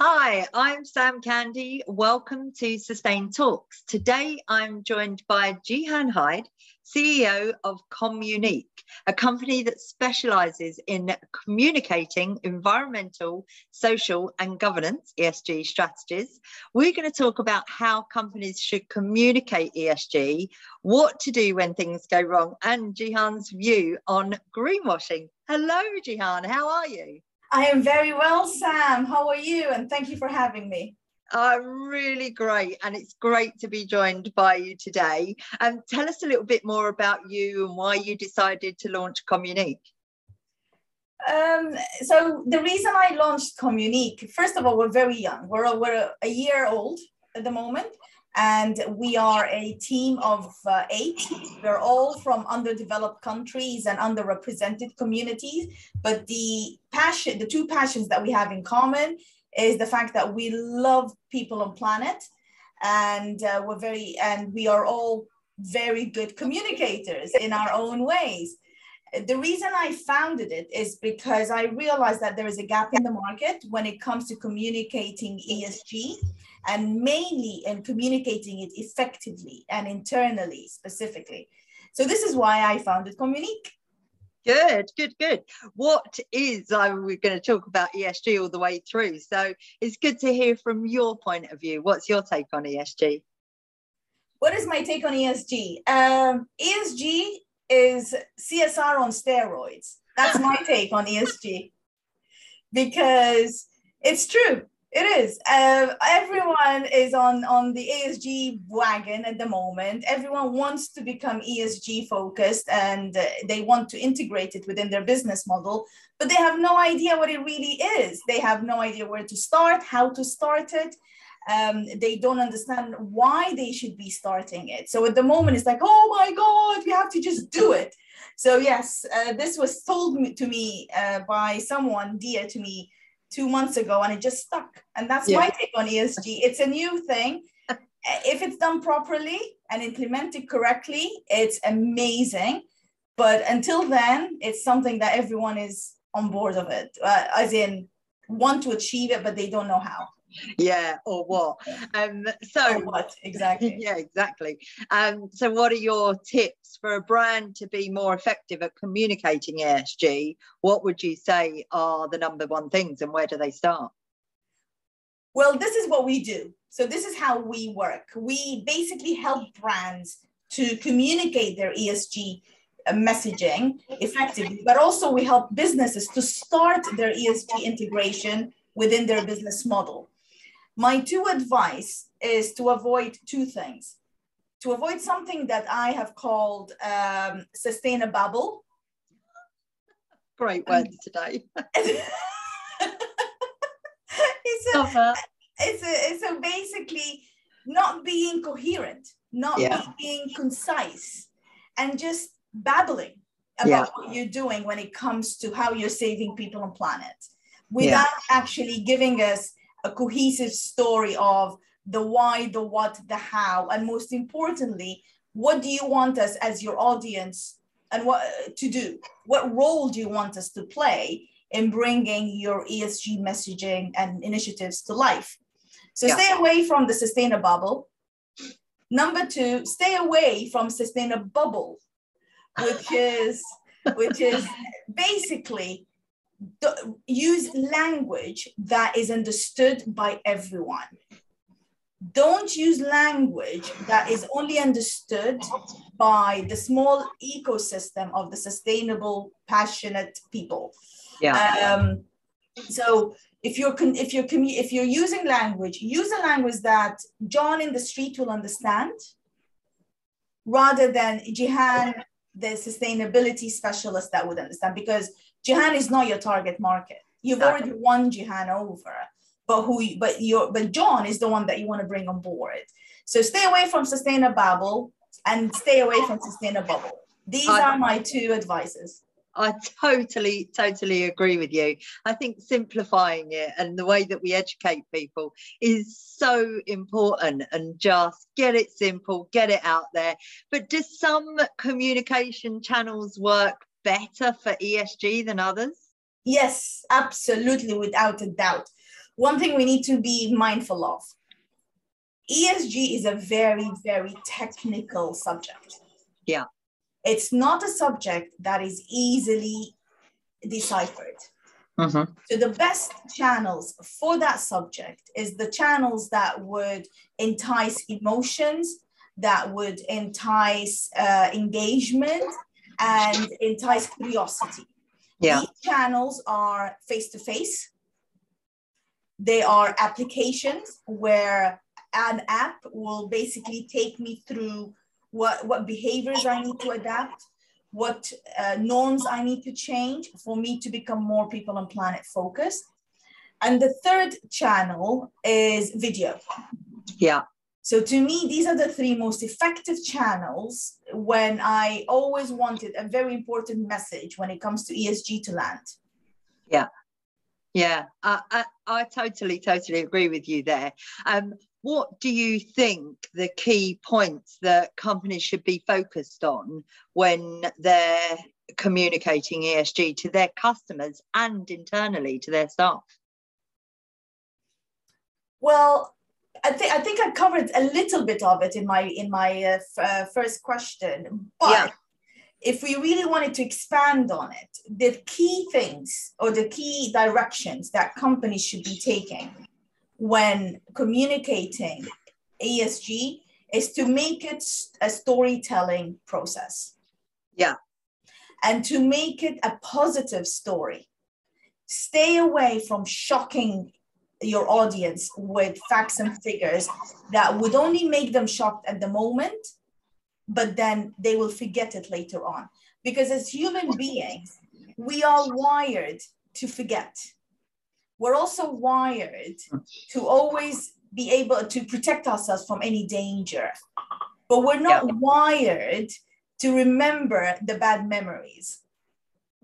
Hi, I'm Sam Candy. Welcome to Sustain Talks. Today I'm joined by Gihan Hyde, CEO of Communique, a company that specializes in communicating environmental, social, and governance ESG strategies. We're going to talk about how companies should communicate ESG, what to do when things go wrong, and Gihan's view on greenwashing. Hello, Gihan. How are you? I am very well, Sam. How are you? And thank you for having me. I'm really great, and it's great to be joined by you today. And um, tell us a little bit more about you and why you decided to launch Communique. Um, so the reason I launched Communique, first of all, we're very young. We're, we're a year old at the moment, and we are a team of uh, eight. We're all from underdeveloped countries and underrepresented communities. But the passion, the two passions that we have in common is the fact that we love people on planet, and uh, we're very, and we are all very good communicators in our own ways. The reason I founded it is because I realized that there is a gap in the market when it comes to communicating ESG and mainly in communicating it effectively and internally specifically. So this is why I founded Communique. Good, good, good. What is, uh, we're going to talk about ESG all the way through. So it's good to hear from your point of view. What's your take on ESG? What is my take on ESG? Um, ESG is CSR on steroids. That's my take on ESG because it's true. It is. Uh, everyone is on on the ESG wagon at the moment. Everyone wants to become ESG focused, and uh, they want to integrate it within their business model. But they have no idea what it really is. They have no idea where to start, how to start it. Um, they don't understand why they should be starting it. So at the moment, it's like, oh my God, we have to just do it. So yes, uh, this was told to me uh, by someone dear to me two months ago and it just stuck. And that's yeah. my take on ESG. It's a new thing. if it's done properly and implemented correctly, it's amazing. But until then, it's something that everyone is on board of it, uh, as in want to achieve it, but they don't know how yeah or what? Um so or what? Exactly. Yeah exactly. Um so what are your tips for a brand to be more effective at communicating esg what would you say are the number one things and where do they start? Well this is what we do. So this is how we work. We basically help brands to communicate their esg uh, messaging effectively but also we help businesses to start their esg integration within their business model my two advice is to avoid two things. To avoid something that I have called um, Sustainababble. Great words today. it's, a, it's, a, it's a basically not being coherent, not yeah. being concise, and just babbling about yeah. what you're doing when it comes to how you're saving people on planet without yeah. actually giving us a cohesive story of the why, the what, the how, and most importantly, what do you want us as your audience and what to do? What role do you want us to play in bringing your ESG messaging and initiatives to life? So yeah. stay away from the Sustainababble. Number two, stay away from Sustainabubble, which is which is basically use language that is understood by everyone. Don't use language that is only understood by the small ecosystem of the sustainable, passionate people. Yeah. Um, so if you're if you're if you're using language, use a language that John in the street will understand, rather than Gihan, the sustainability specialist that would understand, because Gihan is not your target market. You've exactly. already won Gihan over, but who? But your but John is the one that you want to bring on board. So stay away from sustainable bubble and stay away from sustainable. Bubble. These I, are my two advices. I totally, totally agree with you. I think simplifying it and the way that we educate people is so important and just get it simple, get it out there. But do some communication channels work better for ESG than others? Yes, absolutely, without a doubt. one thing we need to be mindful of ESG is a very, very technical subject. Yeah. It's not a subject that is easily deciphered. Mm-hmm. So the best channels for that subject is the channels that would entice emotions, that would entice uh, engagement, and entice curiosity. Yeah. These channels are face to face. They are applications where an app will basically take me through what, what behaviors I need to adapt, what uh, norms I need to change for me to become more people and planet focused. And the third channel is video. Yeah. So to me, these are the three most effective channels when I always wanted a very important message when it comes to ESG to land. Yeah. Yeah, I, I, I totally, totally agree with you there. Um, what do you think the key points that companies should be focused on when they're communicating ESG to their customers and internally to their staff? Well, I think I think I covered a little bit of it in my in my uh, f- uh, first question, but Yeah. if we really wanted to expand on it, the key things or the key directions that companies should be taking when communicating ESG is to make it a storytelling process. Yeah. And to make it a positive story. Stay away from shocking your audience with facts and figures that would only make them shocked at the moment, but then they will forget it later on. Because as human beings, we are wired to forget. We're also wired to always be able to protect ourselves from any danger, but we're not wired to remember the bad memories.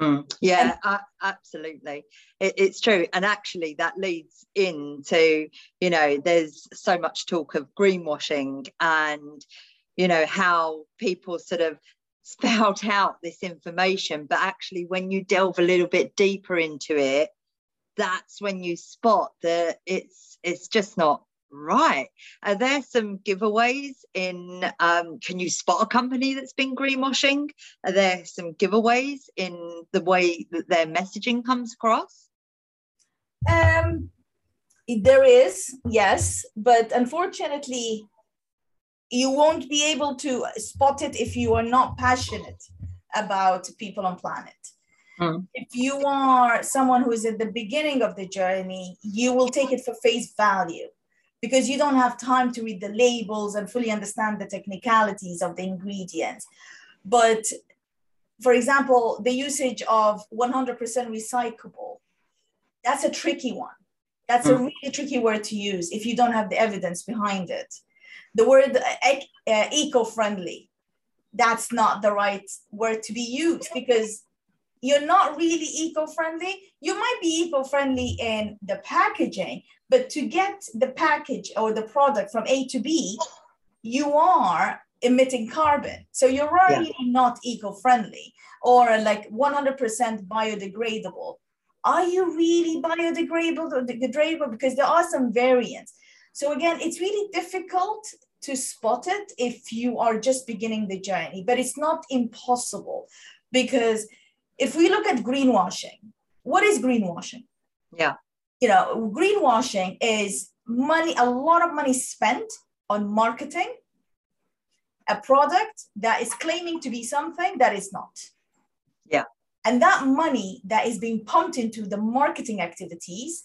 Mm, yeah, a- absolutely. It, it's true. And actually, that leads into, you know, there's so much talk of greenwashing and, you know, how people sort of spout out this information. But actually, when you delve a little bit deeper into it, that's when you spot that it's it's just not right are there some giveaways in um, can you spot a company that's been greenwashing are there some giveaways in the way that their messaging comes across Um, there is, yes, but unfortunately, you won't be able to spot it if you are not passionate about people on planet. Mm. If you are someone who is at the beginning of the journey, you will take it for face value because you don't have time to read the labels and fully understand the technicalities of the ingredients. But for example, the usage of 100% recyclable, that's a tricky one. That's a Mm. really tricky word to use if you don't have the evidence behind it. The word uh, uh, eco friendly, that's not the right word to be used because you're not really eco friendly. You might be eco friendly in the packaging, but to get the package or the product from A to B, you are emitting carbon. So you're already not eco friendly or like 100% biodegradable. Are you really biodegradable or degradable? Because there are some variants. So again, it's really difficult to spot it if you are just beginning the journey, but it's not impossible because if we look at greenwashing, what is greenwashing? yeah You know, greenwashing is money, a lot of money spent on marketing a product that is claiming to be something that is not. Yeah. And that money that is being pumped into the marketing activities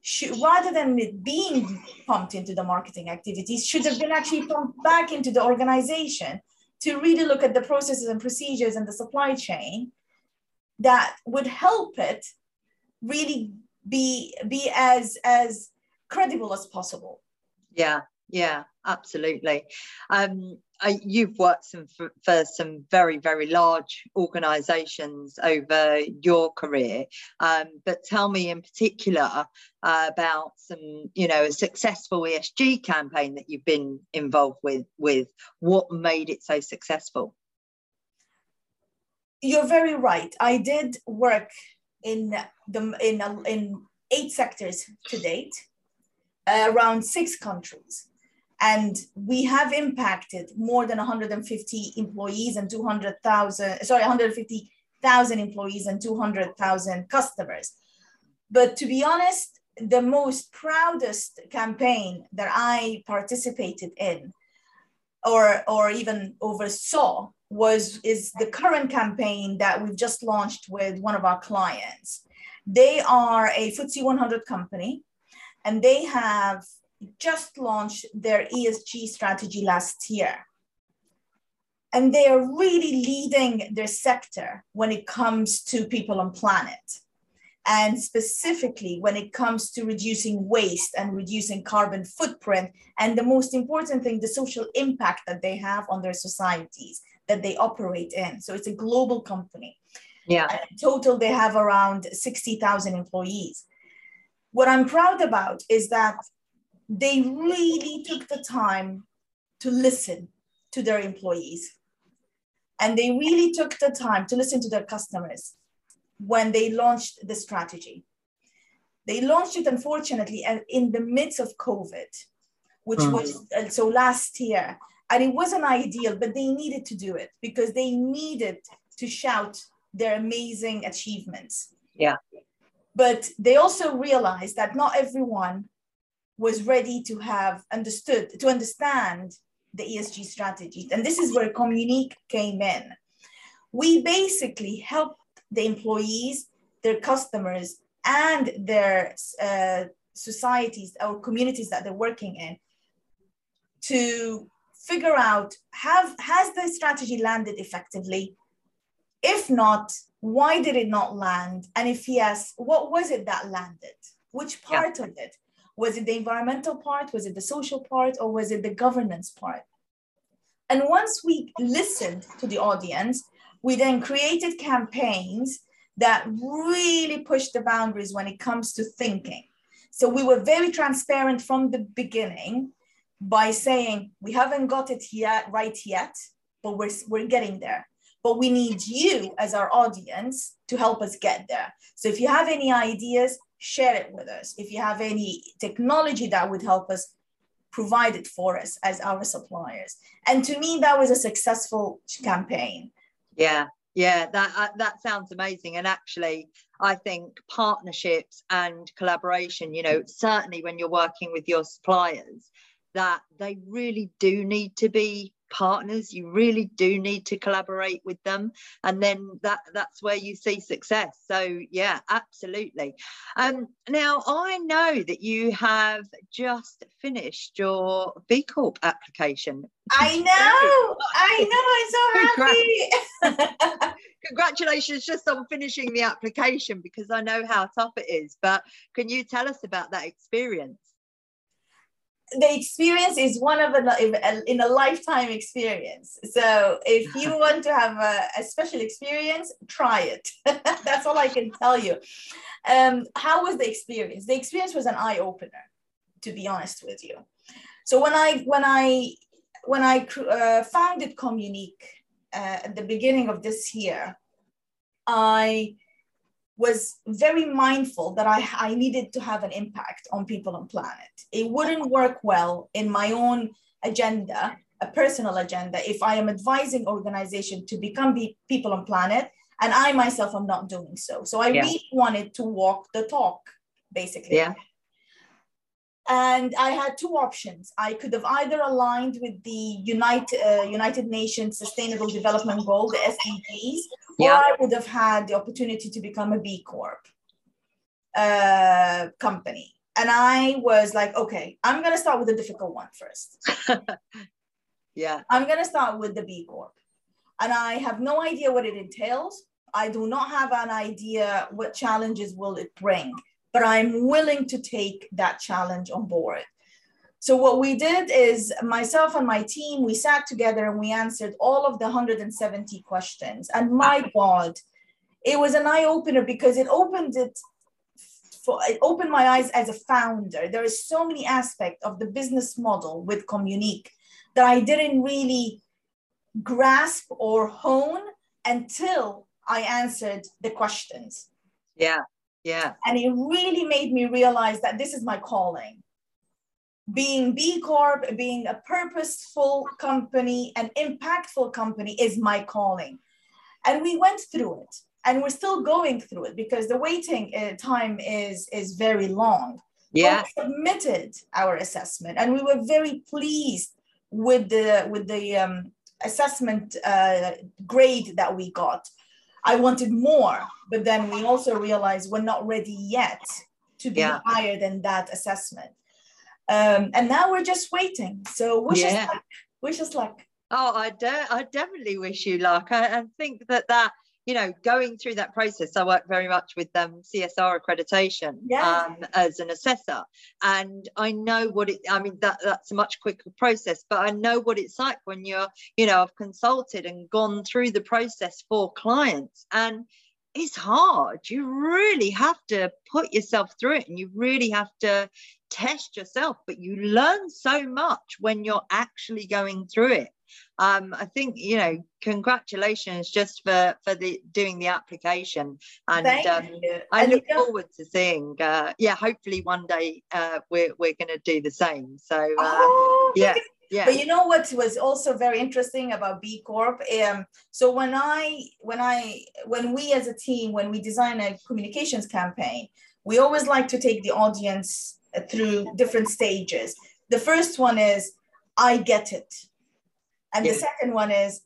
should rather than it being pumped into the marketing activities should have been actually pumped back into the organization to really look at the processes and procedures and the supply chain that would help it really be be as as credible as possible. Yeah yeah absolutely. Um I, you've worked some for, for some very very large organizations over your career. Um, but tell me in particular uh, about some you know a successful esg campaign that you've been involved with with. What made it so successful? You're very right. I did work in the in in eight sectors to date, uh, around six countries. And we have impacted more than 150 employees and 200,000, sorry, 150,000 employees and 200,000 customers. But to be honest, the most proudest campaign that I participated in or, or even oversaw was is the current campaign that we've just launched with one of our clients. They are a FTSE 100 company and they have just launched their ESG strategy last year. And they are really leading their sector when it comes to people on planet. And specifically when it comes to reducing waste and reducing carbon footprint. And the most important thing, the social impact that they have on their societies that they operate in. So it's a global company. Yeah. And in total, they have around 60,000 employees. What I'm proud about is that they really took the time to listen to their employees. And they really took the time to listen to their customers when they launched the strategy. They launched it, unfortunately, in the midst of COVID, which mm. was uh, so last year. And it wasn't ideal, but they needed to do it because they needed to shout their amazing achievements. Yeah. But they also realized that not everyone was ready to have understood, to understand the ESG strategy. And this is where Communique came in. We basically helped the employees, their customers, and their uh, societies or communities that they're working in to figure out have has the strategy landed effectively if not, why did it not land? And if yes, what was it that landed? Which part yeah. of it? Was it the environmental part? Was it the social part? Or was it the governance part? And once we listened to the audience, we then created campaigns that really pushed the boundaries when it comes to thinking. So we were very transparent from the beginning by saying we haven't got it yet right yet, but we're, we're getting there but we need you as our audience to help us get there. So if you have any ideas, share it with us. If you have any technology that would help us, provide it for us as our suppliers. And to me, that was a successful campaign. Yeah, yeah, that uh, that sounds amazing. And actually, I think partnerships and collaboration. You know, certainly when you're working with your suppliers, that they really do need to be partners. You really do need to collaborate with them. And then that that's where you see success. So yeah absolutely. Um now i know that you have just finished your b corp application i know! I know i'm so happy! Congratulations just on finishing the application because i know how tough it is. But can you tell us about that experience the experience is one of a in a lifetime experience. So if you want to have a, a special experience try it. That's all i can tell you. Um, how was the experience? The experience was an eye-opener to be honest with you. So when i when i when i uh, founded communique uh, at the beginning of this year i was very mindful that I, I needed to have an impact on people on planet. It wouldn't work well in my own agenda, a personal agenda, if I am advising organization to become be people on planet and I myself am not doing so. So I yeah. really wanted to walk the talk, basically. Yeah. And I had two options. I could have either aligned with the United, uh, United Nations Sustainable Development Goal, the SDGs, yeah. or I would have had the opportunity to become a B Corp uh, company. And I was like, okay, I'm going to start with the difficult one first. yeah. I'm going to start with the B Corp. And I have no idea what it entails. I do not have an idea what challenges will it bring but I'm willing to take that challenge on board. So what we did is myself and my team, we sat together and we answered all of the 170 questions. And my God, it was an eye opener because it opened it for, it opened my eyes as a founder. There is so many aspects of the business model with Communique that I didn't really grasp or hone until I answered the questions. Yeah Yeah. And it really made me realize that this is my calling. Being B Corp, being a purposeful company, an impactful company is my calling. And we went through it and we're still going through it because the waiting uh, time is, is very long. Yeah. But we submitted our assessment and we were very pleased with the, with the um, assessment uh, grade that we got. I wanted more, but then we also realized we're not ready yet to be Yeah. higher than that assessment. Um, and now we're just waiting. So wish Yeah. us luck. Wish us luck. Oh, I, de- I definitely wish you luck. I, I think that that you know going through that process, I work very much with um, CSR accreditation Yeah. um, as an assessor, and I know what it. I mean that that's a much quicker process, but I know what it's like when you're you know I've consulted and gone through the process for clients and. It's hard. You really have to put yourself through it and you really have to test yourself, but you learn so much when you're actually going through it um, I think you know, congratulations just for for the doing the application, and um. I And look forward to seeing. Uh, yeah, hopefully one day uh, we're we're going to do the same. So uh, Oh, yeah, yeah, But you know what was also very interesting about B Corp? Um, so when I when I when we as a team when we design a communications campaign, we always like to take the audience through different stages. The first one is I get it, and the second one is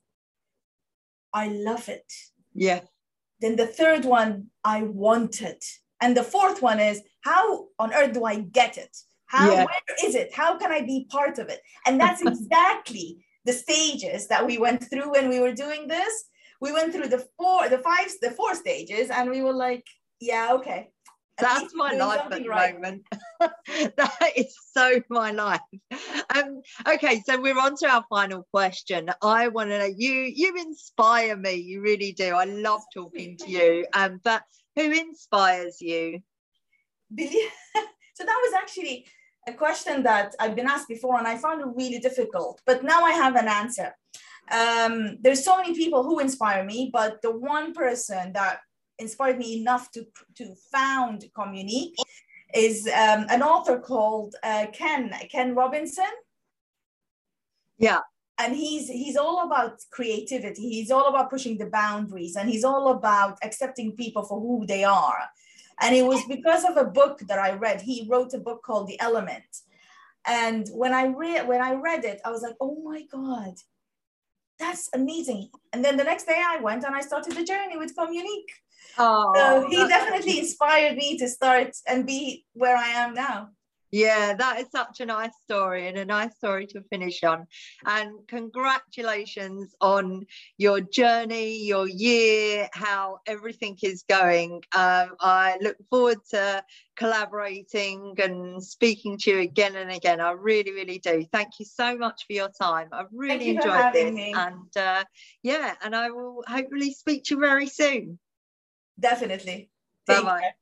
I love it. yeah, Then the third one, I want it. And the fourth one is, how on earth do I get it? How, Yeah. where is it? How can I be part of it? And that's exactly the stages that we went through when we were doing this. We went through the four, the five, the four stages, and we were like, yeah, okay. At that's my life at the right. moment. that is so my life. Um, okay, so we're on to our final question. I want to know you. You inspire me. You really do. I love talking to you. Um, but who inspires you? so that was actually a question that I've been asked before and I found it really difficult, but now I have an answer. Um, there's so many people who inspire me, but the one person that inspired me enough to, to found Communique is um, an author called uh, Ken, Ken Robinson. Yeah. And he's he's all about creativity. He's all about pushing the boundaries, and he's all about accepting people for who they are. And it was because of a book that I read. He wrote a book called The Element. And when I read when I read it, I was like, oh my God, that's amazing. And then the next day I went and I started the journey with Communique. Oh, So he definitely inspired me to start and be where I am now. Yeah, that is such a nice story and a nice story to finish on. And congratulations on your journey, your year, how everything is going. Um, I look forward to collaborating and speaking to you again and again. I really, really do. Thank you so much for your time. I've really enjoyed this. me. And uh, yeah, and I will hopefully speak to you very soon. Definitely. Bye bye.